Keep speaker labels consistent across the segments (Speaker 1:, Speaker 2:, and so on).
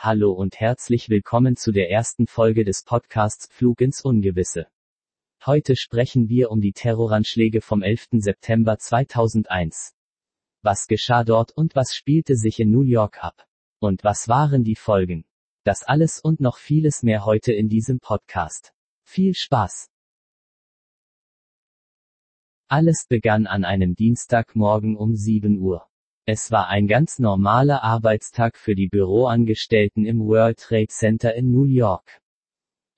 Speaker 1: Hallo und herzlich willkommen zu der ersten Folge des Podcasts Flug ins Ungewisse. Heute sprechen wir um die Terroranschläge vom 11. September 2001. Was geschah dort und was spielte sich in New York ab? Und was waren die Folgen? Das alles und noch vieles mehr heute in diesem Podcast. Viel Spaß! Alles begann an einem Dienstagmorgen um 7 Uhr. Es war ein ganz normaler Arbeitstag für die Büroangestellten im World Trade Center in New York.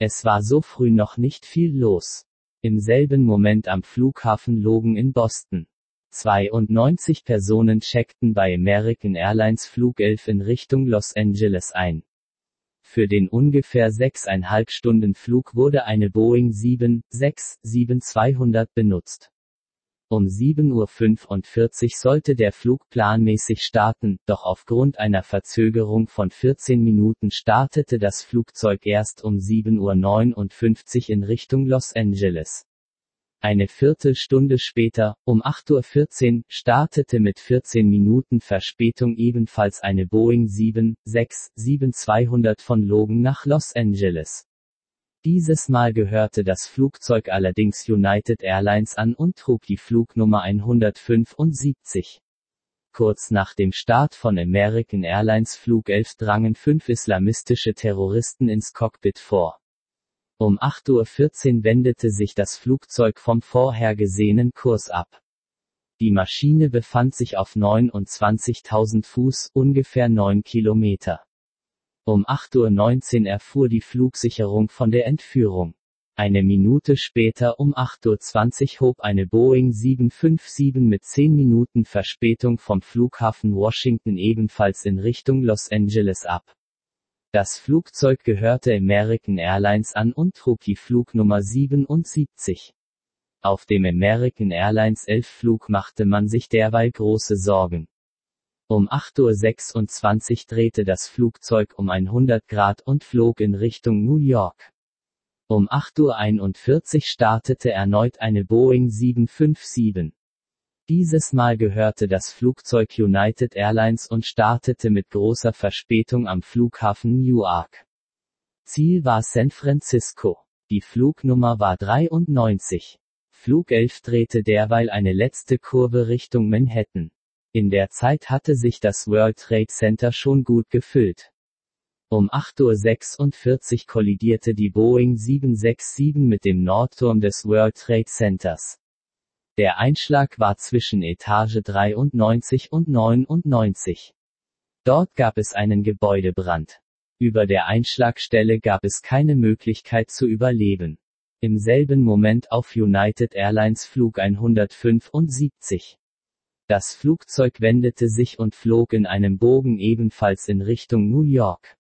Speaker 1: Es war so früh noch nicht viel los. Im selben Moment am Flughafen Logan in Boston. 92 Personen checkten bei American Airlines Flug 11 in Richtung Los Angeles ein. Für den ungefähr sechseinhalb Stunden Flug wurde eine Boeing 767-200 benutzt. Um 7.45 Uhr sollte der Flug planmäßig starten, doch aufgrund einer Verzögerung von 14 Minuten startete das Flugzeug erst um 7.59 Uhr in Richtung Los Angeles. Eine Viertelstunde später, um 8.14 Uhr, startete mit 14 Minuten Verspätung ebenfalls eine Boeing 767-200 von Logan nach Los Angeles. Dieses Mal gehörte das Flugzeug allerdings United Airlines an und trug die Flugnummer 175. Kurz nach dem Start von American Airlines Flug 11 drangen fünf islamistische Terroristen ins Cockpit vor. Um 8.14 Uhr wendete sich das Flugzeug vom vorhergesehenen Kurs ab. Die Maschine befand sich auf 29.000 Fuß, ungefähr 9 Kilometer. Um 8.19 Uhr erfuhr die Flugsicherung von der Entführung. Eine Minute später um 8.20 Uhr hob eine Boeing 757 mit 10 Minuten Verspätung vom Flughafen Washington ebenfalls in Richtung Los Angeles ab. Das Flugzeug gehörte American Airlines an und trug die Flugnummer 77. Auf dem American Airlines 11 Flug machte man sich derweil große Sorgen. Um 8.26 Uhr drehte das Flugzeug um 100 Grad und flog in Richtung New York. Um 8.41 Uhr startete erneut eine Boeing 757. Dieses Mal gehörte das Flugzeug United Airlines und startete mit großer Verspätung am Flughafen Newark. Ziel war San Francisco. Die Flugnummer war 93. Flug 11 drehte derweil eine letzte Kurve Richtung Manhattan. In der Zeit hatte sich das World Trade Center schon gut gefüllt. Um 8.46 Uhr kollidierte die Boeing 767 mit dem Nordturm des World Trade Centers. Der Einschlag war zwischen Etage 93 und 99. Dort gab es einen Gebäudebrand. Über der Einschlagstelle gab es keine Möglichkeit zu überleben. Im selben Moment auf United Airlines Flug 175. Das Flugzeug wendete sich und flog in einem Bogen ebenfalls in Richtung New York.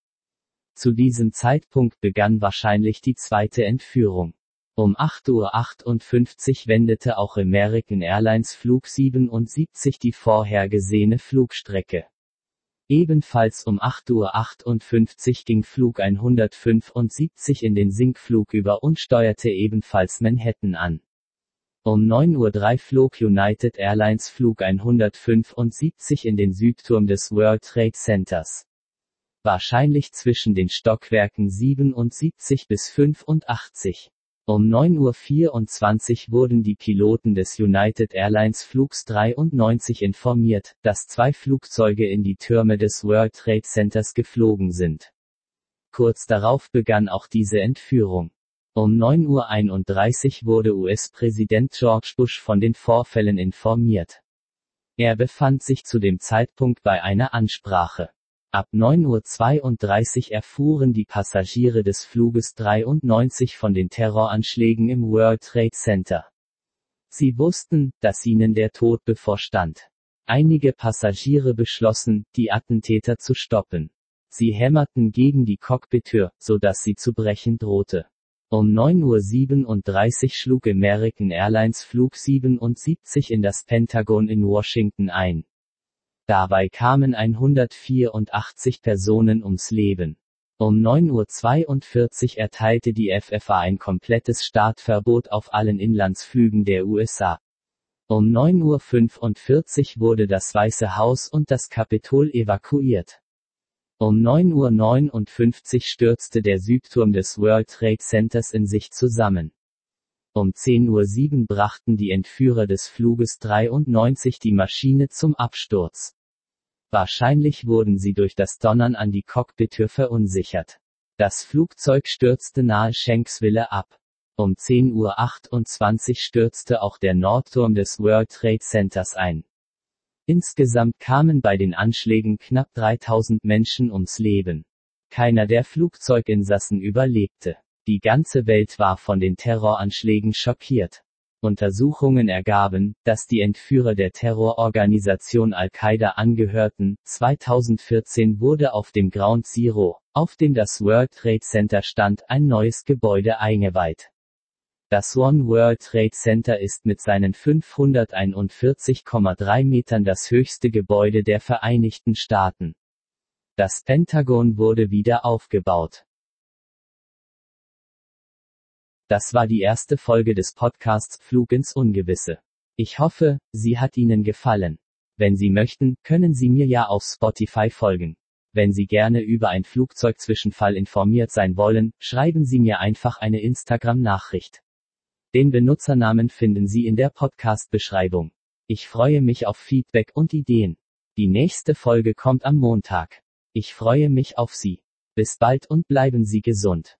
Speaker 1: Zu diesem Zeitpunkt begann wahrscheinlich die zweite Entführung. Um 8.58 Uhr wendete auch American Airlines Flug 77 die vorhergesehene Flugstrecke. Ebenfalls um 8.58 Uhr ging Flug 175 in den Sinkflug über und steuerte ebenfalls Manhattan an. Um 9.03 Uhr flog United Airlines Flug 175 in den Südturm des World Trade Centers. Wahrscheinlich zwischen den Stockwerken 77 bis 85. Um 9.24 Uhr wurden die Piloten des United Airlines Flugs 93 informiert, dass zwei Flugzeuge in die Türme des World Trade Centers geflogen sind. Kurz darauf begann auch diese Entführung. Um 9.31 Uhr wurde US-Präsident George Bush von den Vorfällen informiert. Er befand sich zu dem Zeitpunkt bei einer Ansprache. Ab 9.32 Uhr erfuhren die Passagiere des Fluges 93 von den Terroranschlägen im World Trade Center. Sie wussten, dass ihnen der Tod bevorstand. Einige Passagiere beschlossen, die Attentäter zu stoppen. Sie hämmerten gegen die Cockpittür, so dass sie zu brechen drohte. Um 9.37 Uhr schlug American Airlines Flug 77 in das Pentagon in Washington ein. Dabei kamen 184 Personen ums Leben. Um 9.42 Uhr erteilte die FFA ein komplettes Startverbot auf allen Inlandsflügen der USA. Um 9.45 Uhr wurde das Weiße Haus und das Kapitol evakuiert. Um 9.59 Uhr stürzte der Südturm des World Trade Centers in sich zusammen. Um 10.07 Uhr brachten die Entführer des Fluges 93 die Maschine zum Absturz. Wahrscheinlich wurden sie durch das Donnern an die Cockpithür verunsichert. Das Flugzeug stürzte nahe Shanksville ab. Um 10.28 Uhr stürzte auch der Nordturm des World Trade Centers ein. Insgesamt kamen bei den Anschlägen knapp 3000 Menschen ums Leben. Keiner der Flugzeuginsassen überlebte. Die ganze Welt war von den Terroranschlägen schockiert. Untersuchungen ergaben, dass die Entführer der Terrororganisation Al-Qaida angehörten. 2014 wurde auf dem Ground Zero, auf dem das World Trade Center stand, ein neues Gebäude eingeweiht. Das One World Trade Center ist mit seinen 541,3 Metern das höchste Gebäude der Vereinigten Staaten. Das Pentagon wurde wieder aufgebaut. Das war die erste Folge des Podcasts Flug ins Ungewisse. Ich hoffe, sie hat Ihnen gefallen. Wenn Sie möchten, können Sie mir ja auf Spotify folgen. Wenn Sie gerne über ein Flugzeugzwischenfall informiert sein wollen, schreiben Sie mir einfach eine Instagram-Nachricht. Den Benutzernamen finden Sie in der Podcast-Beschreibung. Ich freue mich auf Feedback und Ideen. Die nächste Folge kommt am Montag. Ich freue mich auf Sie. Bis bald und bleiben Sie gesund.